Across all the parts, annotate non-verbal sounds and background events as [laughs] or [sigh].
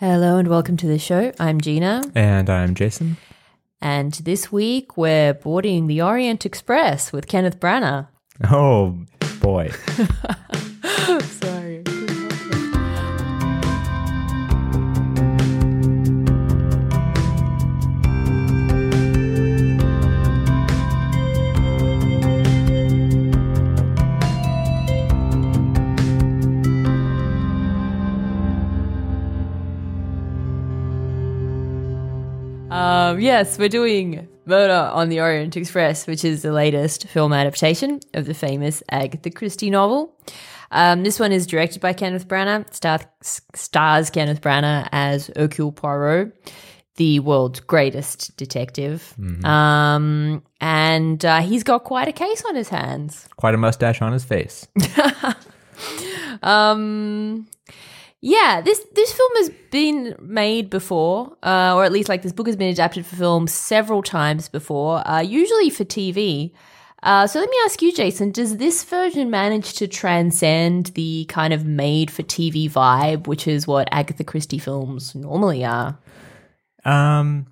Hello and welcome to the show. I'm Gina, And I'm Jason. and this week we're boarding the Orient Express with Kenneth Branagh. Oh boy. [laughs] Um, yes, we're doing Murder on the Orient Express, which is the latest film adaptation of the famous Agatha Christie novel. Um, this one is directed by Kenneth Branagh, star- stars Kenneth Branagh as Hercule Poirot, the world's greatest detective. Um, and uh, he's got quite a case on his hands. Quite a mustache on his face. [laughs] Um, yeah, this this film has been made before, uh, or at least like this book has been adapted for film several times before, uh, usually for TV. Uh, so let me ask you, Jason, does this version manage to transcend the kind of made for TV vibe, which is what Agatha Christie films normally are? Um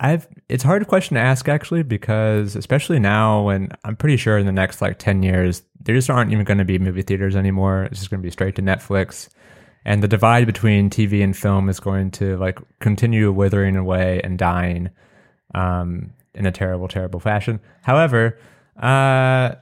I've it's a hard question to ask actually because especially now when I'm pretty sure in the next like 10 years there just aren't even going to be movie theaters anymore. It's just going to be straight to Netflix. And the divide between TV and film is going to like continue withering away and dying um, in a terrible, terrible fashion. However, uh,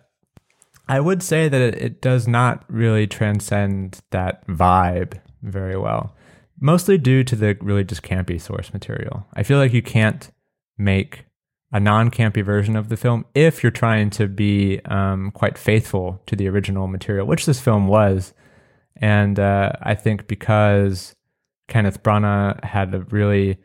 I would say that it, it does not really transcend that vibe very well, mostly due to the really just campy source material. I feel like you can't make a non campy version of the film if you're trying to be um, quite faithful to the original material, which this film was. And uh, I think because Kenneth Branagh had a really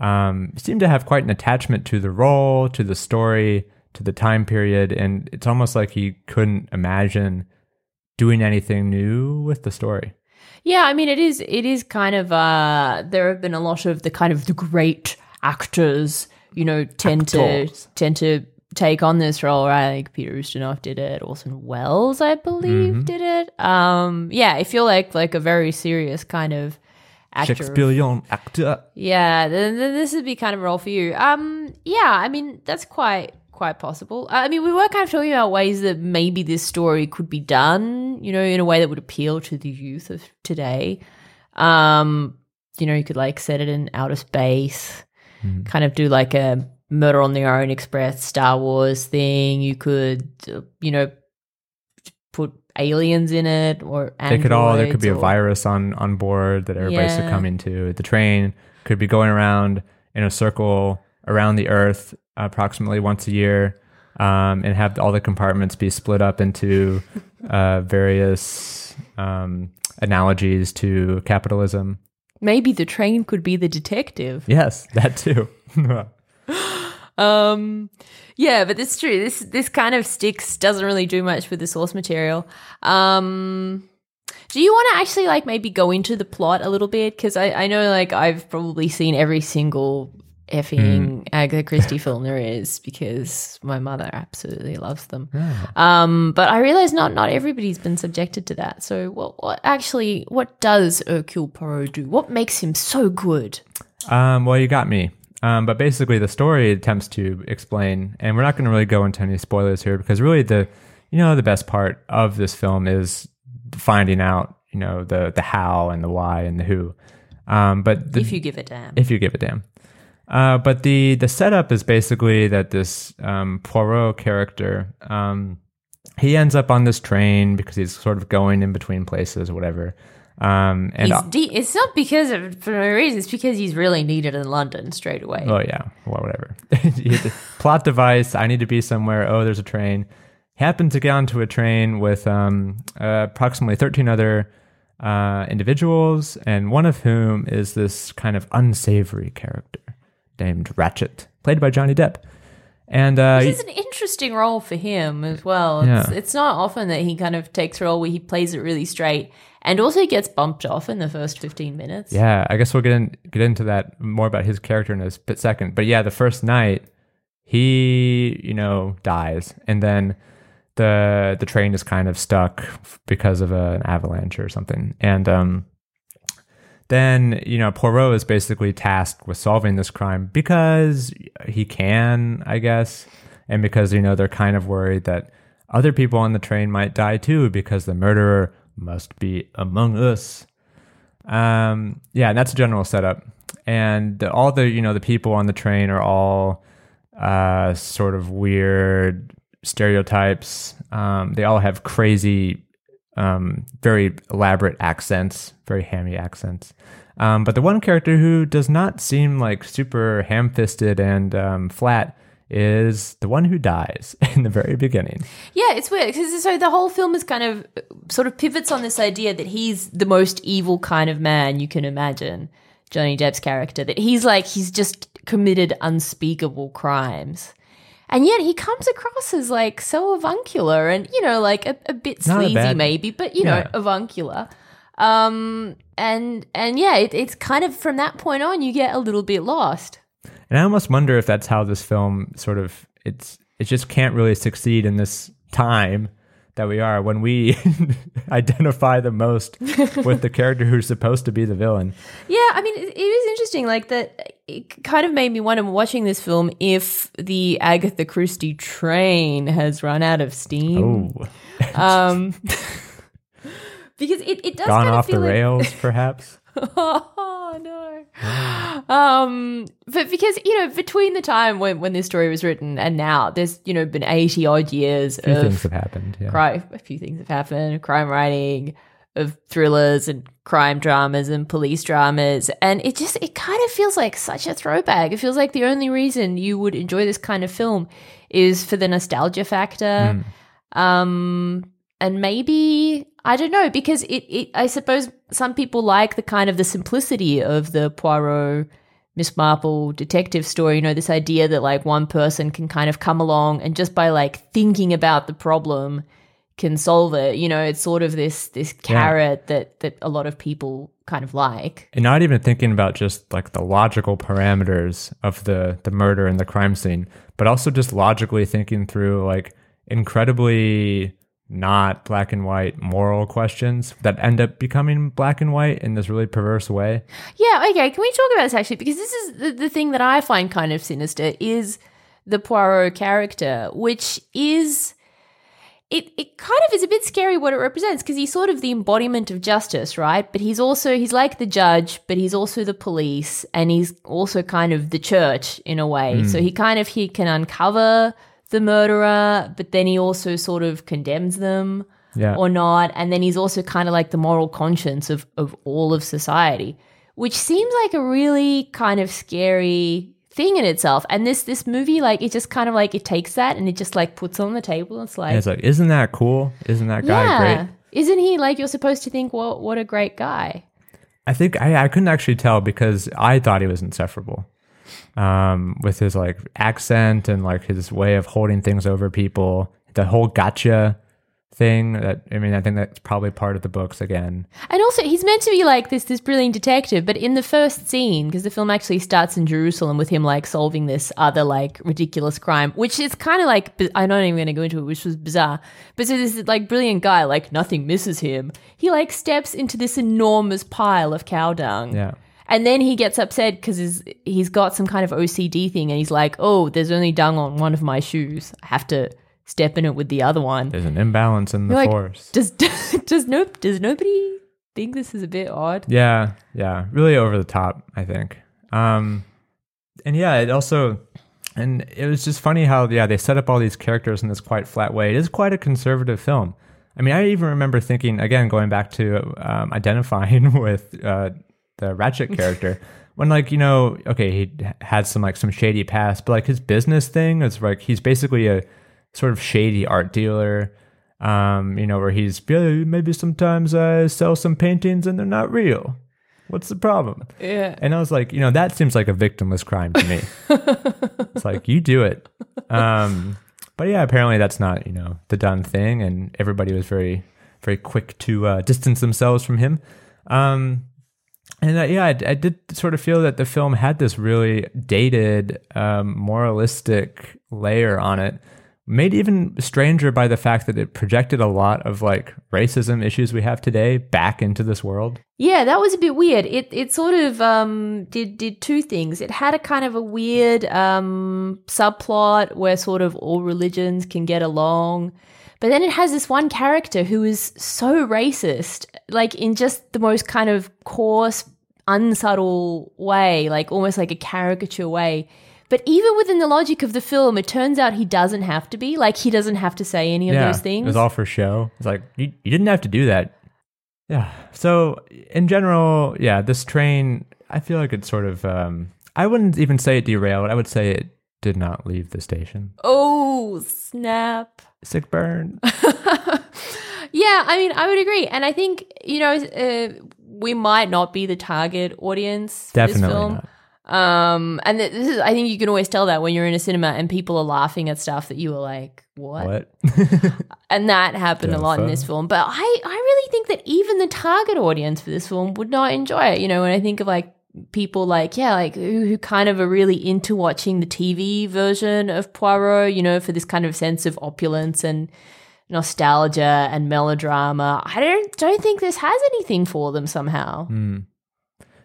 um, seemed to have quite an attachment to the role, to the story, to the time period, and it's almost like he couldn't imagine doing anything new with the story. Yeah, I mean it is it is kind of uh there have been a lot of the kind of the great actors, you know, tend Actors. to tend to take on this role, right? Like Peter Ustinov did it, Orson Welles, I believe, did it. Um yeah, I feel like like a very serious kind of actor. Shakespearean actor. Yeah, then, then this would be kind of a role for you. Um, yeah, I mean that's quite quite possible. Uh, I mean, we were kind of talking about ways that maybe this story could be done, you know, in a way that would appeal to the youth of today. Um, you know, you could like set it in outer space, kind of do like a Murder on the Orient Express Star Wars thing. You could, uh, you know, put aliens in it or They could all. There could androids be a virus on on board that everybody's Yeah. succumbing to. The train could be going around in a circle around the Earth approximately once a year, um, and have all the compartments be split up into [laughs] uh, various um, analogies to capitalism. Maybe the train could be the detective. Yes, that too. [laughs] Um, yeah, but it's true. This this kind of sticks doesn't really do much with the source material. Um, do you want to actually like maybe go into the plot a little bit? Because I I know like I've probably seen every single effing Agatha Christie film there is because my mother absolutely loves them. Um, but I realize not not everybody's been subjected to that. So what what actually what does Hercule Poirot do? What makes him so good? Um, well, you got me. Um, but basically, the story attempts to explain, and we're not going to really go into any spoilers here because really the, you know, the best part of this film is finding out, you know, the the how and the why and the who. Um, but the, if you give a damn. if you give a damn. Uh, but the the setup is basically that this um, Poirot character, um, he ends up on this train because he's sort of going in between places, or whatever. Um, and de- it's not because of for no reason. It's because he's really needed in London straight away. Oh yeah, well whatever. [laughs] you hit the plot device. I need to be somewhere. Oh, there's a train. Happened to get onto a train with um, uh, approximately 13 other uh, individuals, and one of whom is this kind of unsavory character named Ratchett, played by Johnny Depp. And uh, is an interesting role for him as well. It's, Yeah. it's not often that he kind of takes a role where he plays it really straight and also gets bumped off in the first 15 minutes. Yeah, I guess we'll get in, get into that more about his character in a bit second. But yeah, the first night he, you know, dies, and then the the train is kind of stuck because of a, an avalanche or something. And um, then you know Poirot is basically tasked with solving this crime because he can, I guess, and because you know they're kind of worried that other people on the train might die too because the murderer must be among us. Um, yeah, and that's a general setup, and all the you know the people on the train are all uh, sort of weird stereotypes. Um, they all have crazy um, very elaborate accents, very hammy accents. Um, but the one character who does not seem like super ham fisted and um, flat is the one who dies [laughs] in the very beginning. Yeah, it's weird because so the whole film is kind of sort of pivots on this idea that he's the most evil kind of man you can imagine. Johnny Depp's character that he's like he's just committed unspeakable crimes. And yet he comes across as like so avuncular and, you know, like a, a bit Not sleazy bad- maybe, but you know, avuncular. Um and and yeah, it, it's kind of from that point on you get a little bit lost. And I almost wonder if that's how this film sort of it's it just can't really succeed in this time that we are when we [laughs] identify the most with the character who's supposed to be the villain. Yeah, I mean, it, it is interesting. Like that, it kind of made me wonder watching this film if the Agatha Christie train has run out of steam. Oh, [laughs] Um, [laughs] because it, it does gone kind of off the like- rails, perhaps. [gasps] Um, but because you know, between the time when when this story was written and now, there's you know been eighty odd years A few of things have happened. Yeah. crime. A few things have happened. Crime writing, of thrillers and crime dramas and police dramas, and it just it kind of feels like such a throwback. It feels like the only reason you would enjoy this kind of film is for the nostalgia factor. Um, and maybe I don't know because it, it I suppose some people like the kind of the simplicity of the Poirot Miss Marple detective story, you know, this idea that like one person can kind of come along and just by like thinking about the problem can solve it. You know, it's sort of this this carrot that that a lot of people kind of like. and not even thinking about just like the logical parameters of the the murder and the crime scene but also just logically thinking through like incredibly not black and white moral questions that end up becoming black and white in this really perverse way Yeah, okay. Can we talk about this actually? Because this is the, the thing that I find kind of sinister is the Poirot character, which is it it kind of is a bit scary what it represents because he's sort of the embodiment of justice, right? But he's also he's like the judge, but he's also the police and he's also kind of the church in a way. Hmm. So he kind of he can uncover the murderer, but then he also sort of condemns them yeah or not. And then he's also kind of like the moral conscience of, of all of society, which seems like a really kind of scary thing in itself. And this this movie, like it just kind of like it takes that and it just like puts it on the table. It's like and it's like isn't that cool isn't that guy yeah. great Isn't he like you're supposed to think, what what a great guy? I think I, I couldn't actually tell because I thought he was insufferable. Um, with his like accent and like his way of holding things over people, the whole gotcha thing. That I mean, I think that's probably part of the books again. And also, he's meant to be like this this brilliant detective, but in the first scene, because the film actually starts in Jerusalem with him like solving this other like ridiculous crime, which is kind of like I'm not even going to go into it, which was bizarre. But so this like brilliant guy, like nothing misses him. He like steps into this enormous pile of cow dung. Yeah, And then he gets upset because he's, he's got some kind of OCD thing and he's like, oh, there's only dung on one of my shoes. I have to step in it with the other one. there's an imbalance in the like, force. Does [laughs] does no does nobody think this is a bit odd? Yeah, yeah, really over the top. I think. Um, and yeah, it also, and it was just funny how yeah they set up all these characters in this quite flat way. It is quite a conservative film. I mean, I even remember thinking again, going back to um, identifying [laughs] with uh, the Ratchett character. When like you know, okay, he had some like some shady past, but like his business thing is like he's basically a sort of shady art dealer um, you know, where he's "Yeah, maybe sometimes I sell some paintings and they're not real. What's the problem? Yeah. And I was like, you know, that seems like a victimless crime to me. [laughs] it's like you do it. Um, but yeah, apparently that's not you know the done thing, and everybody was very very quick to uh, distance themselves from him. Um, and uh, yeah, I, I did sort of feel that the film had this really dated, um, moralistic layer on it, made even stranger by the fact that it projected a lot of like racism issues we have today back into this world. Yeah, that was a bit weird. It it sort of um did did two things. It had a kind of a weird um subplot where sort of all religions can get along. But then it has this one character who is so racist, like in just the most kind of coarse, unsubtle way, like almost like a caricature way. But even within the logic of the film, it turns out he doesn't have to be. Like, he doesn't have to say any of yeah, those things. It was all for show. It's like, you, you didn't have to do that. Yeah. So, in general, yeah, this train, I feel like it's sort of, um, I wouldn't even say it derailed. I would say it did not leave the station. oh, snap. Sick burn. [laughs] yeah, I mean, I would agree. And I think, you know, uh, we might not be the target audience for this Definitely film. not. Um, and th- this is, I think you can always tell that when you're in a cinema and people are laughing at stuff that you were like, what? What? [laughs] And that happened a lot in this film. But I, I really think that even the target audience for this film would not enjoy it. You know, when I think of like people like, yeah, like who, who kind of are really into watching the TV version of Poirot, you know, for this kind of sense of opulence and nostalgia and melodrama. I don't don't think this has anything for them somehow. Hmm.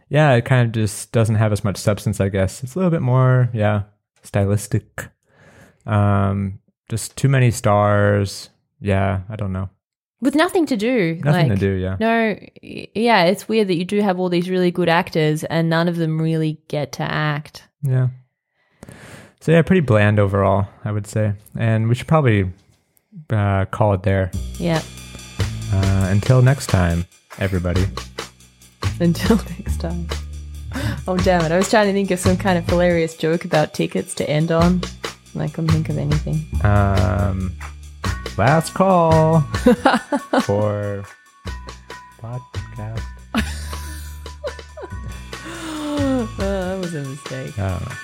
yeah, it kind of just doesn't have as much substance, I guess. It's a little bit more, yeah, stylistic. Um, just too many stars. Yeah, I don't know. With nothing to do. Nothing like, to do, yeah. No, yeah, it's weird that you do have all these really good actors and none of them really get to act. Yeah. So yeah, pretty bland overall, I would say. And we should probably uh, call it there. Yeah. Uh, until next time, everybody. Until [laughs] next time. Oh, damn it. I was trying to think of some kind of hilarious joke about tickets to end on. And I couldn't think of anything. Um, last call [laughs] for podcast. [laughs] That was a mistake. I don't know.